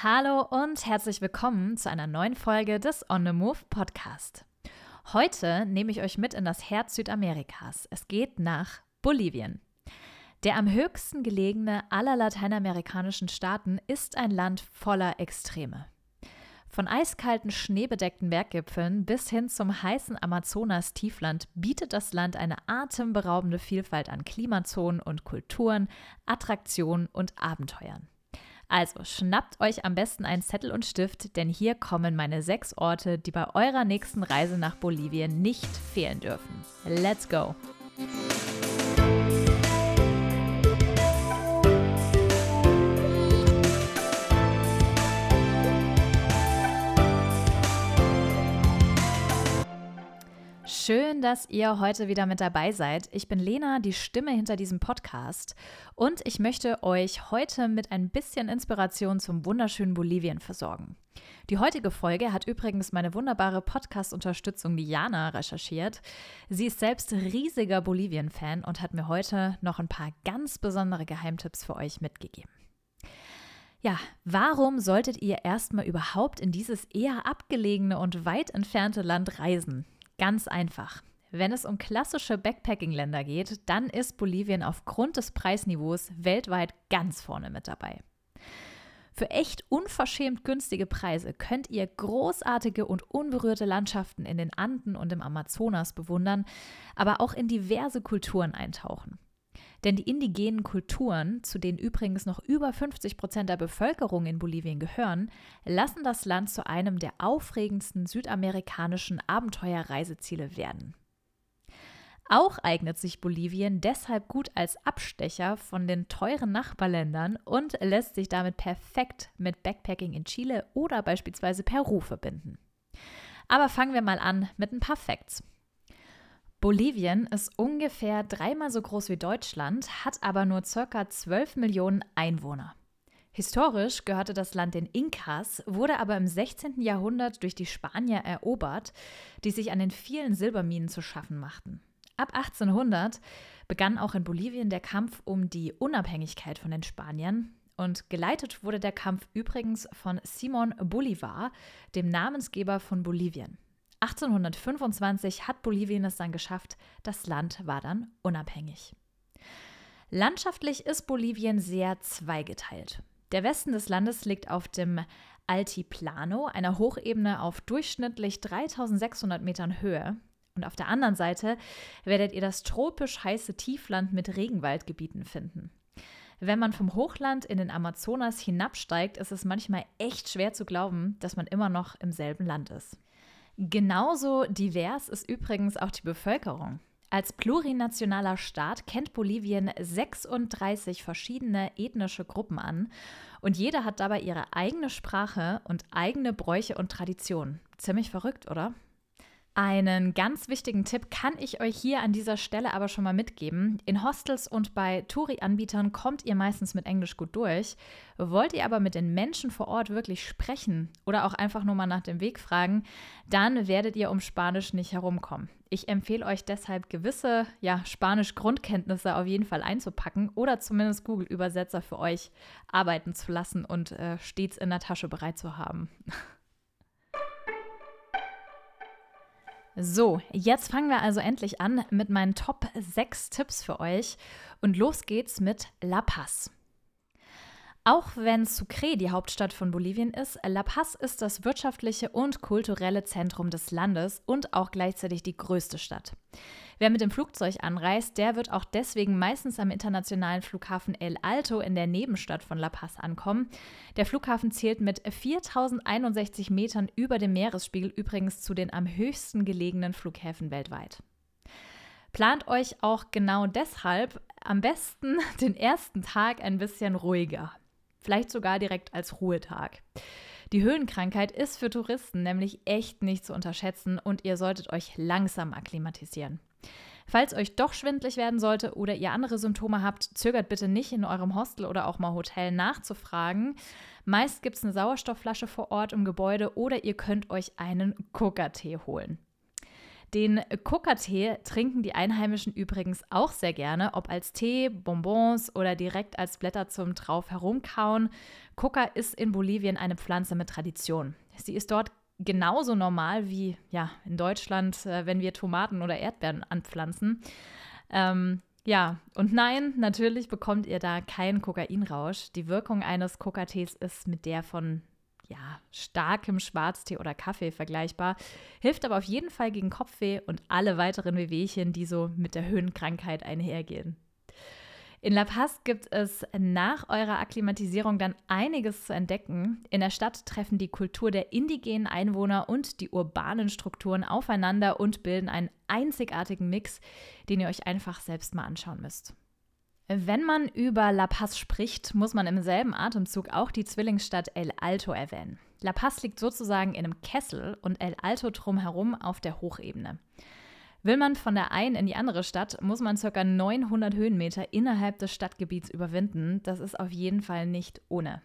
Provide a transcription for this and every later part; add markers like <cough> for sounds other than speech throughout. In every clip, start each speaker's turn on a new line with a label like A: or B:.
A: Hallo und herzlich willkommen zu einer neuen Folge des On the Move Podcast. Heute nehme ich euch mit in das Herz Südamerikas. Es geht nach Bolivien. Der am höchsten gelegene aller lateinamerikanischen Staaten ist ein Land voller Extreme. Von eiskalten, schneebedeckten Berggipfeln bis hin zum heißen Amazonas-Tiefland bietet das Land eine atemberaubende Vielfalt an Klimazonen und Kulturen, Attraktionen und Abenteuern. Also schnappt euch am besten einen Zettel und Stift, denn hier kommen meine sechs Orte, die bei eurer nächsten Reise nach Bolivien nicht fehlen dürfen. Let's go! Schön, dass ihr heute wieder mit dabei seid. Ich bin Lena, die Stimme hinter diesem Podcast und ich möchte euch heute mit ein bisschen Inspiration zum wunderschönen Bolivien versorgen. Die heutige Folge hat übrigens meine wunderbare Podcast-Unterstützung Diana recherchiert. Sie ist selbst riesiger Bolivien-Fan und hat mir heute noch ein paar ganz besondere Geheimtipps für euch mitgegeben. Ja, warum solltet ihr erstmal überhaupt in dieses eher abgelegene und weit entfernte Land reisen? Ganz einfach. Wenn es um klassische Backpacking-Länder geht, dann ist Bolivien aufgrund des Preisniveaus weltweit ganz vorne mit dabei. Für echt unverschämt günstige Preise könnt ihr großartige und unberührte Landschaften in den Anden und im Amazonas bewundern, aber auch in diverse Kulturen eintauchen. Denn die indigenen Kulturen, zu denen übrigens noch über 50 Prozent der Bevölkerung in Bolivien gehören, lassen das Land zu einem der aufregendsten südamerikanischen Abenteuerreiseziele werden. Auch eignet sich Bolivien deshalb gut als Abstecher von den teuren Nachbarländern und lässt sich damit perfekt mit Backpacking in Chile oder beispielsweise Peru verbinden. Aber fangen wir mal an mit ein paar Facts. Bolivien ist ungefähr dreimal so groß wie Deutschland, hat aber nur ca. 12 Millionen Einwohner. Historisch gehörte das Land den Inkas, wurde aber im 16. Jahrhundert durch die Spanier erobert, die sich an den vielen Silberminen zu schaffen machten. Ab 1800 begann auch in Bolivien der Kampf um die Unabhängigkeit von den Spaniern und geleitet wurde der Kampf übrigens von Simón Bolívar, dem Namensgeber von Bolivien. 1825 hat Bolivien es dann geschafft, das Land war dann unabhängig. Landschaftlich ist Bolivien sehr zweigeteilt. Der Westen des Landes liegt auf dem Altiplano, einer Hochebene auf durchschnittlich 3600 Metern Höhe. Und auf der anderen Seite werdet ihr das tropisch heiße Tiefland mit Regenwaldgebieten finden. Wenn man vom Hochland in den Amazonas hinabsteigt, ist es manchmal echt schwer zu glauben, dass man immer noch im selben Land ist. Genauso divers ist übrigens auch die Bevölkerung. Als plurinationaler Staat kennt Bolivien 36 verschiedene ethnische Gruppen an und jeder hat dabei ihre eigene Sprache und eigene Bräuche und Traditionen. Ziemlich verrückt, oder? Einen ganz wichtigen Tipp kann ich euch hier an dieser Stelle aber schon mal mitgeben. In Hostels und bei Touri-Anbietern kommt ihr meistens mit Englisch gut durch. Wollt ihr aber mit den Menschen vor Ort wirklich sprechen oder auch einfach nur mal nach dem Weg fragen, dann werdet ihr um Spanisch nicht herumkommen. Ich empfehle euch deshalb gewisse ja, Spanisch-Grundkenntnisse auf jeden Fall einzupacken oder zumindest Google-Übersetzer für euch arbeiten zu lassen und äh, stets in der Tasche bereit zu haben. <laughs> So, jetzt fangen wir also endlich an mit meinen Top 6 Tipps für euch und los geht's mit La Paz. Auch wenn Sucre die Hauptstadt von Bolivien ist, La Paz ist das wirtschaftliche und kulturelle Zentrum des Landes und auch gleichzeitig die größte Stadt. Wer mit dem Flugzeug anreist, der wird auch deswegen meistens am internationalen Flughafen El Alto in der Nebenstadt von La Paz ankommen. Der Flughafen zählt mit 4061 Metern über dem Meeresspiegel übrigens zu den am höchsten gelegenen Flughäfen weltweit. Plant euch auch genau deshalb am besten <laughs> den ersten Tag ein bisschen ruhiger. Vielleicht sogar direkt als Ruhetag. Die Höhenkrankheit ist für Touristen nämlich echt nicht zu unterschätzen und ihr solltet euch langsam akklimatisieren. Falls euch doch schwindlig werden sollte oder ihr andere Symptome habt, zögert bitte nicht in eurem Hostel oder auch mal Hotel nachzufragen. Meist gibt es eine Sauerstoffflasche vor Ort im Gebäude oder ihr könnt euch einen Coca-Tee holen. Den Coca-Tee trinken die Einheimischen übrigens auch sehr gerne, ob als Tee, Bonbons oder direkt als Blätter zum drauf herumkauen. Coca ist in Bolivien eine Pflanze mit Tradition. Sie ist dort genauso normal wie ja, in Deutschland, äh, wenn wir Tomaten oder Erdbeeren anpflanzen. Ähm, ja, und nein, natürlich bekommt ihr da keinen Kokainrausch. Die Wirkung eines Coca-Tees ist mit der von ja, starkem Schwarztee oder Kaffee vergleichbar, hilft aber auf jeden Fall gegen Kopfweh und alle weiteren Wehwehchen, die so mit der Höhenkrankheit einhergehen. In La Paz gibt es nach eurer Akklimatisierung dann einiges zu entdecken. In der Stadt treffen die Kultur der indigenen Einwohner und die urbanen Strukturen aufeinander und bilden einen einzigartigen Mix, den ihr euch einfach selbst mal anschauen müsst. Wenn man über La Paz spricht, muss man im selben Atemzug auch die Zwillingsstadt El Alto erwähnen. La Paz liegt sozusagen in einem Kessel und El Alto drumherum auf der Hochebene. Will man von der einen in die andere Stadt, muss man ca. 900 Höhenmeter innerhalb des Stadtgebiets überwinden. Das ist auf jeden Fall nicht ohne.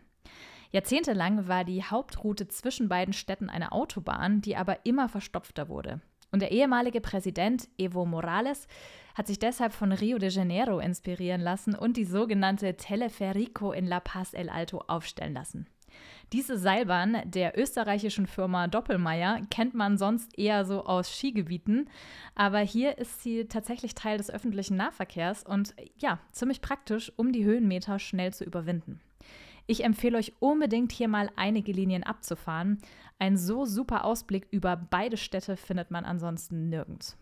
A: Jahrzehntelang war die Hauptroute zwischen beiden Städten eine Autobahn, die aber immer verstopfter wurde. Und der ehemalige Präsident Evo Morales hat sich deshalb von Rio de Janeiro inspirieren lassen und die sogenannte Teleferico in La Paz el Alto aufstellen lassen. Diese Seilbahn der österreichischen Firma Doppelmayr kennt man sonst eher so aus Skigebieten, aber hier ist sie tatsächlich Teil des öffentlichen Nahverkehrs und ja, ziemlich praktisch, um die Höhenmeter schnell zu überwinden. Ich empfehle euch unbedingt hier mal einige Linien abzufahren. Ein so super Ausblick über beide Städte findet man ansonsten nirgends.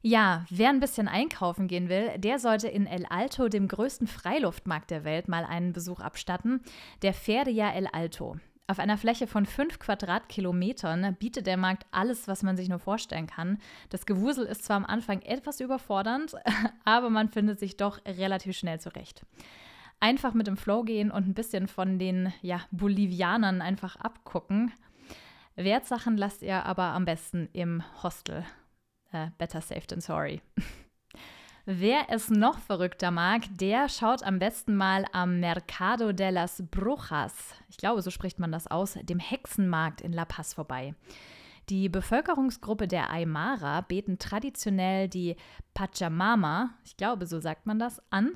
A: Ja, wer ein bisschen einkaufen gehen will, der sollte in El Alto, dem größten Freiluftmarkt der Welt, mal einen Besuch abstatten. Der Feria El Alto. Auf einer Fläche von fünf Quadratkilometern bietet der Markt alles, was man sich nur vorstellen kann. Das Gewusel ist zwar am Anfang etwas überfordernd, <laughs> aber man findet sich doch relativ schnell zurecht. Einfach mit dem Flow gehen und ein bisschen von den ja, Bolivianern einfach abgucken. Wertsachen lasst ihr aber am besten im Hostel äh, better safe than sorry. <laughs> Wer es noch verrückter mag, der schaut am besten mal am Mercado de las Brujas, ich glaube, so spricht man das aus, dem Hexenmarkt in La Paz vorbei. Die Bevölkerungsgruppe der Aymara beten traditionell die Pachamama, ich glaube, so sagt man das, an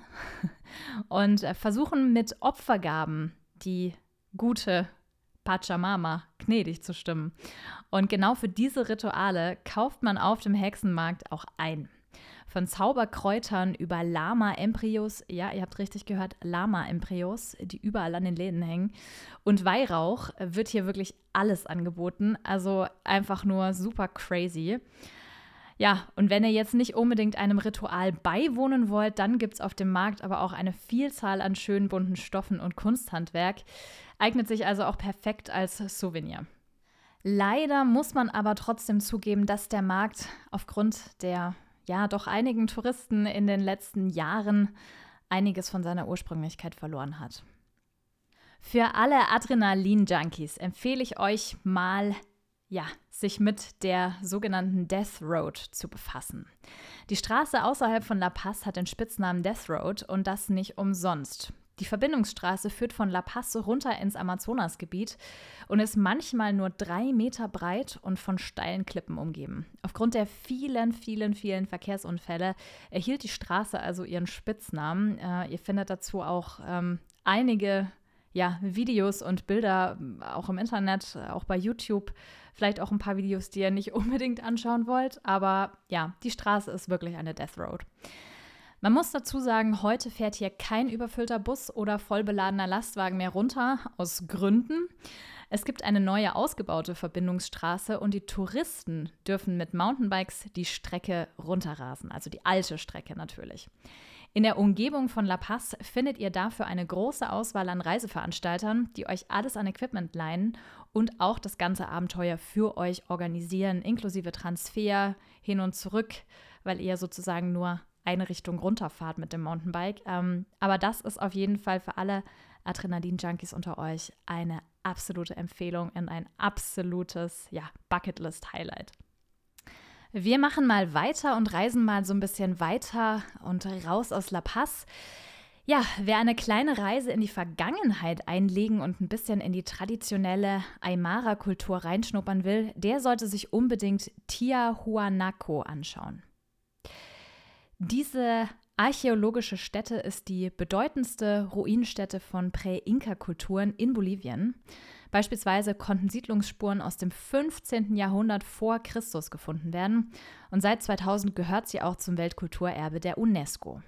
A: <laughs> und versuchen mit Opfergaben die gute Pachamama gnädig zu stimmen. Und genau für diese Rituale kauft man auf dem Hexenmarkt auch ein. Von Zauberkräutern über Lama-Embryos, ja, ihr habt richtig gehört, Lama-Embryos, die überall an den Läden hängen. Und Weihrauch wird hier wirklich alles angeboten. Also einfach nur super crazy. Ja, und wenn ihr jetzt nicht unbedingt einem Ritual beiwohnen wollt, dann gibt es auf dem Markt aber auch eine Vielzahl an schönen bunten Stoffen und Kunsthandwerk. Eignet sich also auch perfekt als Souvenir. Leider muss man aber trotzdem zugeben, dass der Markt aufgrund der ja doch einigen Touristen in den letzten Jahren einiges von seiner Ursprünglichkeit verloren hat. Für alle Adrenalin-Junkies empfehle ich euch mal ja, sich mit der sogenannten Death Road zu befassen. Die Straße außerhalb von La Paz hat den Spitznamen Death Road und das nicht umsonst. Die Verbindungsstraße führt von La Paz runter ins Amazonasgebiet und ist manchmal nur drei Meter breit und von steilen Klippen umgeben. Aufgrund der vielen, vielen, vielen Verkehrsunfälle erhielt die Straße also ihren Spitznamen. Äh, ihr findet dazu auch ähm, einige ja, Videos und Bilder auch im Internet, auch bei YouTube. Vielleicht auch ein paar Videos, die ihr nicht <laughs> unbedingt anschauen wollt. Aber ja, die Straße ist wirklich eine Death Road. Man muss dazu sagen, heute fährt hier kein überfüllter Bus oder vollbeladener Lastwagen mehr runter, aus Gründen. Es gibt eine neue ausgebaute Verbindungsstraße und die Touristen dürfen mit Mountainbikes die Strecke runterrasen, also die alte Strecke natürlich. In der Umgebung von La Paz findet ihr dafür eine große Auswahl an Reiseveranstaltern, die euch alles an Equipment leihen und auch das ganze Abenteuer für euch organisieren, inklusive Transfer hin und zurück, weil ihr sozusagen nur eine Richtung runterfahrt mit dem Mountainbike. Ähm, aber das ist auf jeden Fall für alle Adrenalin-Junkies unter euch eine absolute Empfehlung und ein absolutes ja, Bucketlist-Highlight. Wir machen mal weiter und reisen mal so ein bisschen weiter und raus aus La Paz. Ja, wer eine kleine Reise in die Vergangenheit einlegen und ein bisschen in die traditionelle Aymara-Kultur reinschnuppern will, der sollte sich unbedingt Tiahuanaco anschauen. Diese archäologische Stätte ist die bedeutendste Ruinenstätte von Prä-Inka-Kulturen in Bolivien. Beispielsweise konnten Siedlungsspuren aus dem 15. Jahrhundert vor Christus gefunden werden und seit 2000 gehört sie auch zum Weltkulturerbe der UNESCO.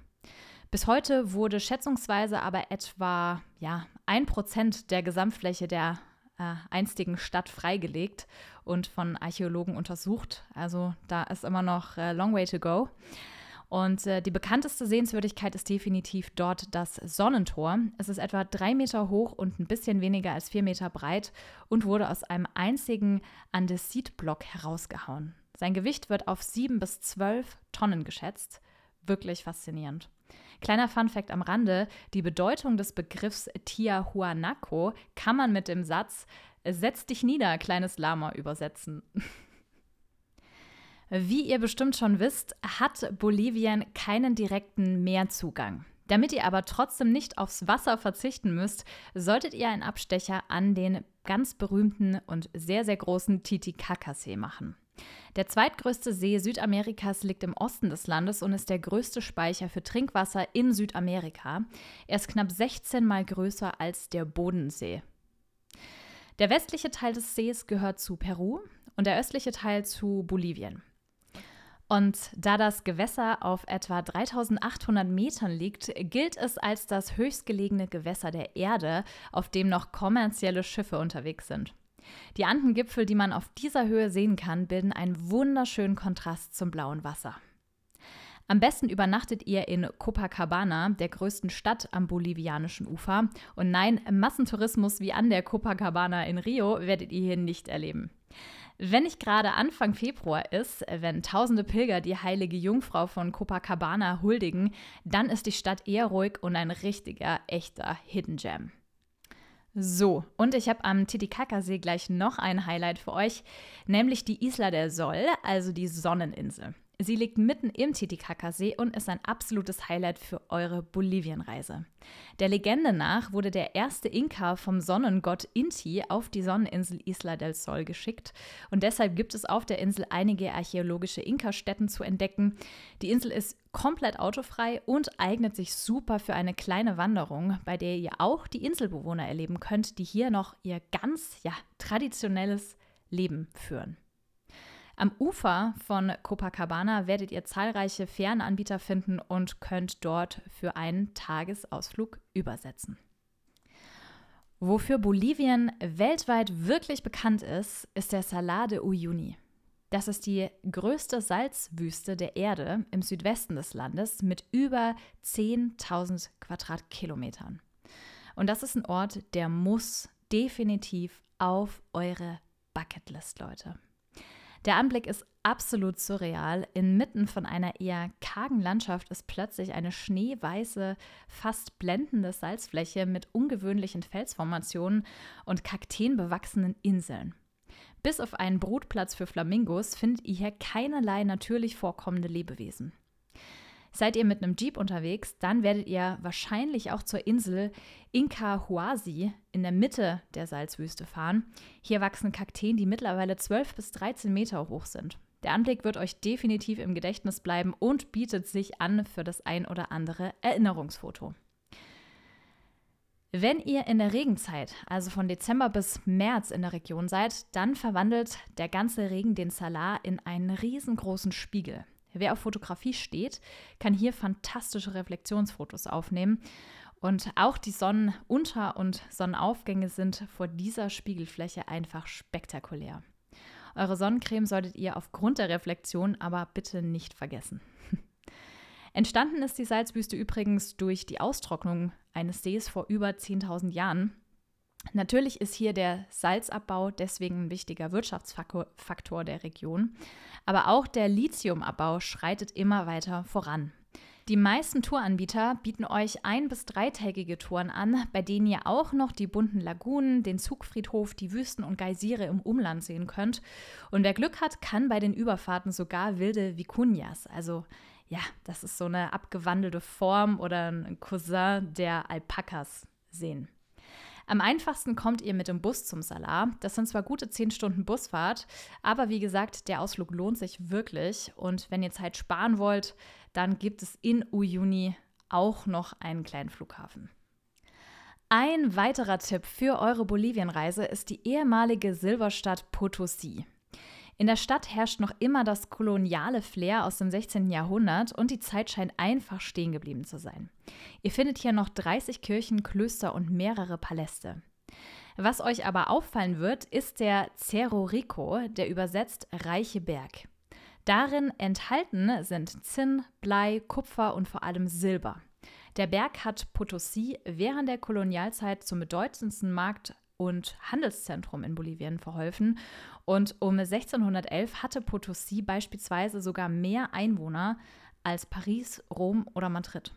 A: Bis heute wurde schätzungsweise aber etwa ja, ein Prozent der Gesamtfläche der äh, einstigen Stadt freigelegt und von Archäologen untersucht. Also da ist immer noch äh, long way to go. Und äh, die bekannteste Sehenswürdigkeit ist definitiv dort das Sonnentor. Es ist etwa drei Meter hoch und ein bisschen weniger als vier Meter breit und wurde aus einem einzigen Andesitblock herausgehauen. Sein Gewicht wird auf sieben bis zwölf Tonnen geschätzt. Wirklich faszinierend. Kleiner Funfact am Rande: Die Bedeutung des Begriffs Tiahuanaco kann man mit dem Satz Setz dich nieder, kleines Lama übersetzen. <laughs> Wie ihr bestimmt schon wisst, hat Bolivien keinen direkten Meerzugang. Damit ihr aber trotzdem nicht aufs Wasser verzichten müsst, solltet ihr einen Abstecher an den ganz berühmten und sehr, sehr großen Titicacasee machen. Der zweitgrößte See Südamerikas liegt im Osten des Landes und ist der größte Speicher für Trinkwasser in Südamerika. Er ist knapp 16 mal größer als der Bodensee. Der westliche Teil des Sees gehört zu Peru und der östliche Teil zu Bolivien. Und da das Gewässer auf etwa 3800 Metern liegt, gilt es als das höchstgelegene Gewässer der Erde, auf dem noch kommerzielle Schiffe unterwegs sind. Die Andengipfel, die man auf dieser Höhe sehen kann, bilden einen wunderschönen Kontrast zum blauen Wasser. Am besten übernachtet ihr in Copacabana, der größten Stadt am bolivianischen Ufer. Und nein, Massentourismus wie an der Copacabana in Rio werdet ihr hier nicht erleben. Wenn nicht gerade Anfang Februar ist, wenn tausende Pilger die heilige Jungfrau von Copacabana huldigen, dann ist die Stadt eher ruhig und ein richtiger, echter Hidden Gem. So, und ich habe am Titicacasee gleich noch ein Highlight für euch, nämlich die Isla del Sol, also die Sonneninsel. Sie liegt mitten im Titicacasee und ist ein absolutes Highlight für eure Bolivienreise. Der Legende nach wurde der erste Inka vom Sonnengott Inti auf die Sonneninsel Isla del Sol geschickt und deshalb gibt es auf der Insel einige archäologische Inka-Stätten zu entdecken. Die Insel ist komplett autofrei und eignet sich super für eine kleine Wanderung, bei der ihr auch die Inselbewohner erleben könnt, die hier noch ihr ganz ja, traditionelles Leben führen. Am Ufer von Copacabana werdet ihr zahlreiche Fernanbieter finden und könnt dort für einen Tagesausflug übersetzen. Wofür Bolivien weltweit wirklich bekannt ist, ist der Salar de Uyuni. Das ist die größte Salzwüste der Erde im Südwesten des Landes mit über 10.000 Quadratkilometern. Und das ist ein Ort, der muss definitiv auf eure Bucketlist, Leute. Der Anblick ist absolut surreal. Inmitten von einer eher kargen Landschaft ist plötzlich eine schneeweiße, fast blendende Salzfläche mit ungewöhnlichen Felsformationen und kakteenbewachsenen Inseln. Bis auf einen Brutplatz für Flamingos findet ihr hier keinerlei natürlich vorkommende Lebewesen. Seid ihr mit einem Jeep unterwegs, dann werdet ihr wahrscheinlich auch zur Insel Inca Huasi in der Mitte der Salzwüste fahren. Hier wachsen Kakteen, die mittlerweile 12 bis 13 Meter hoch sind. Der Anblick wird euch definitiv im Gedächtnis bleiben und bietet sich an für das ein oder andere Erinnerungsfoto. Wenn ihr in der Regenzeit, also von Dezember bis März in der Region seid, dann verwandelt der ganze Regen den Salar in einen riesengroßen Spiegel. Wer auf Fotografie steht, kann hier fantastische Reflexionsfotos aufnehmen. Und auch die Sonnenunter- und Sonnenaufgänge sind vor dieser Spiegelfläche einfach spektakulär. Eure Sonnencreme solltet ihr aufgrund der Reflexion aber bitte nicht vergessen. <laughs> Entstanden ist die Salzwüste übrigens durch die Austrocknung eines Sees vor über 10.000 Jahren. Natürlich ist hier der Salzabbau deswegen ein wichtiger Wirtschaftsfaktor der Region, aber auch der Lithiumabbau schreitet immer weiter voran. Die meisten Touranbieter bieten euch ein- bis dreitägige Touren an, bei denen ihr auch noch die bunten Lagunen, den Zugfriedhof, die Wüsten und Geysire im Umland sehen könnt. Und wer Glück hat, kann bei den Überfahrten sogar wilde Vicuñas, also ja, das ist so eine abgewandelte Form oder ein Cousin der Alpakas sehen. Am einfachsten kommt ihr mit dem Bus zum Salar. Das sind zwar gute 10 Stunden Busfahrt, aber wie gesagt, der Ausflug lohnt sich wirklich. Und wenn ihr Zeit sparen wollt, dann gibt es in Uyuni auch noch einen kleinen Flughafen. Ein weiterer Tipp für eure Bolivienreise ist die ehemalige Silberstadt Potosí. In der Stadt herrscht noch immer das koloniale Flair aus dem 16. Jahrhundert und die Zeit scheint einfach stehen geblieben zu sein. Ihr findet hier noch 30 Kirchen, Klöster und mehrere Paläste. Was euch aber auffallen wird, ist der Cerro Rico, der übersetzt reiche Berg. Darin enthalten sind Zinn, Blei, Kupfer und vor allem Silber. Der Berg hat Potosí während der Kolonialzeit zum bedeutendsten Markt und Handelszentrum in Bolivien verholfen. Und um 1611 hatte Potosí beispielsweise sogar mehr Einwohner als Paris, Rom oder Madrid.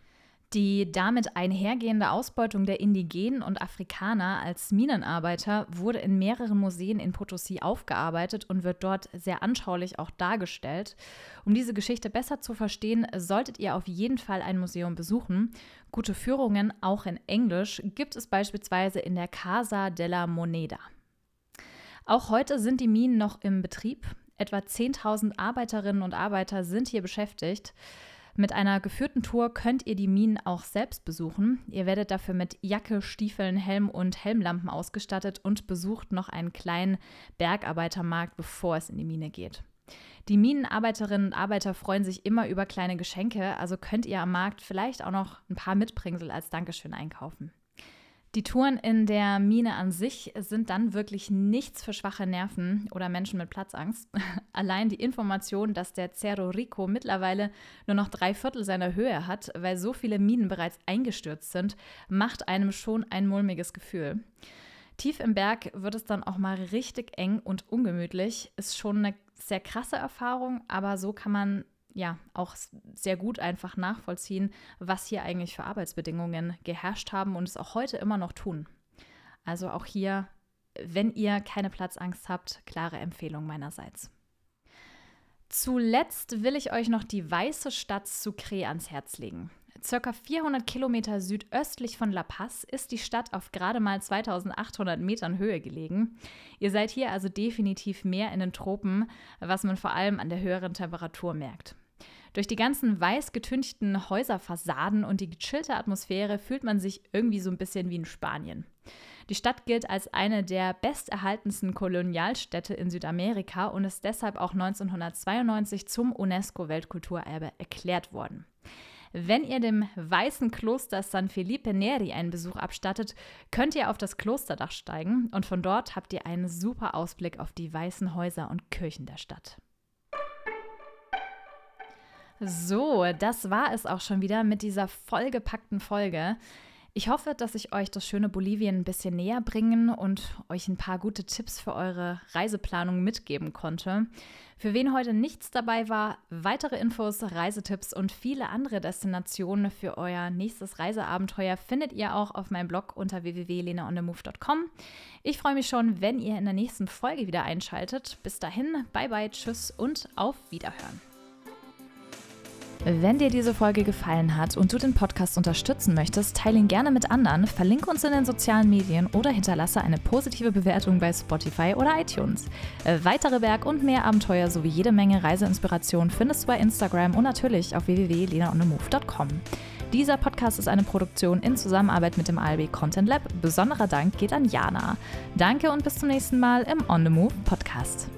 A: Die damit einhergehende Ausbeutung der Indigenen und Afrikaner als Minenarbeiter wurde in mehreren Museen in Potosí aufgearbeitet und wird dort sehr anschaulich auch dargestellt. Um diese Geschichte besser zu verstehen, solltet ihr auf jeden Fall ein Museum besuchen. Gute Führungen, auch in Englisch, gibt es beispielsweise in der Casa della Moneda. Auch heute sind die Minen noch im Betrieb. Etwa 10.000 Arbeiterinnen und Arbeiter sind hier beschäftigt. Mit einer geführten Tour könnt ihr die Minen auch selbst besuchen. Ihr werdet dafür mit Jacke, Stiefeln, Helm und Helmlampen ausgestattet und besucht noch einen kleinen Bergarbeitermarkt, bevor es in die Mine geht. Die Minenarbeiterinnen und Arbeiter freuen sich immer über kleine Geschenke, also könnt ihr am Markt vielleicht auch noch ein paar Mitbringsel als Dankeschön einkaufen. Die Touren in der Mine an sich sind dann wirklich nichts für schwache Nerven oder Menschen mit Platzangst. <laughs> Allein die Information, dass der Cerro Rico mittlerweile nur noch drei Viertel seiner Höhe hat, weil so viele Minen bereits eingestürzt sind, macht einem schon ein mulmiges Gefühl. Tief im Berg wird es dann auch mal richtig eng und ungemütlich. Ist schon eine sehr krasse Erfahrung, aber so kann man ja auch sehr gut einfach nachvollziehen, was hier eigentlich für Arbeitsbedingungen geherrscht haben und es auch heute immer noch tun. Also auch hier, wenn ihr keine Platzangst habt, klare Empfehlung meinerseits. Zuletzt will ich euch noch die weiße Stadt Sucre ans Herz legen. Circa 400 Kilometer südöstlich von La Paz ist die Stadt auf gerade mal 2800 Metern Höhe gelegen. Ihr seid hier also definitiv mehr in den Tropen, was man vor allem an der höheren Temperatur merkt. Durch die ganzen weiß getünchten Häuserfassaden und die gechillte Atmosphäre fühlt man sich irgendwie so ein bisschen wie in Spanien. Die Stadt gilt als eine der besterhaltensten Kolonialstädte in Südamerika und ist deshalb auch 1992 zum UNESCO-Weltkulturerbe erklärt worden. Wenn ihr dem weißen Kloster San Felipe Neri einen Besuch abstattet, könnt ihr auf das Klosterdach steigen und von dort habt ihr einen super Ausblick auf die weißen Häuser und Kirchen der Stadt. So, das war es auch schon wieder mit dieser vollgepackten Folge. Ich hoffe, dass ich euch das schöne Bolivien ein bisschen näher bringen und euch ein paar gute Tipps für eure Reiseplanung mitgeben konnte. Für wen heute nichts dabei war, weitere Infos, Reisetipps und viele andere Destinationen für euer nächstes Reiseabenteuer findet ihr auch auf meinem Blog unter www.lenaonthemove.com. Ich freue mich schon, wenn ihr in der nächsten Folge wieder einschaltet. Bis dahin, bye bye, tschüss und auf Wiederhören. Wenn dir diese Folge gefallen hat und du den Podcast unterstützen möchtest, teile ihn gerne mit anderen, verlinke uns in den sozialen Medien oder hinterlasse eine positive Bewertung bei Spotify oder iTunes. Äh, weitere Berg- und mehr Abenteuer sowie jede Menge Reiseinspiration findest du bei Instagram und natürlich auf www.lenaonemove.com. Dieser Podcast ist eine Produktion in Zusammenarbeit mit dem ALB Content Lab. Besonderer Dank geht an Jana. Danke und bis zum nächsten Mal im On the Move Podcast.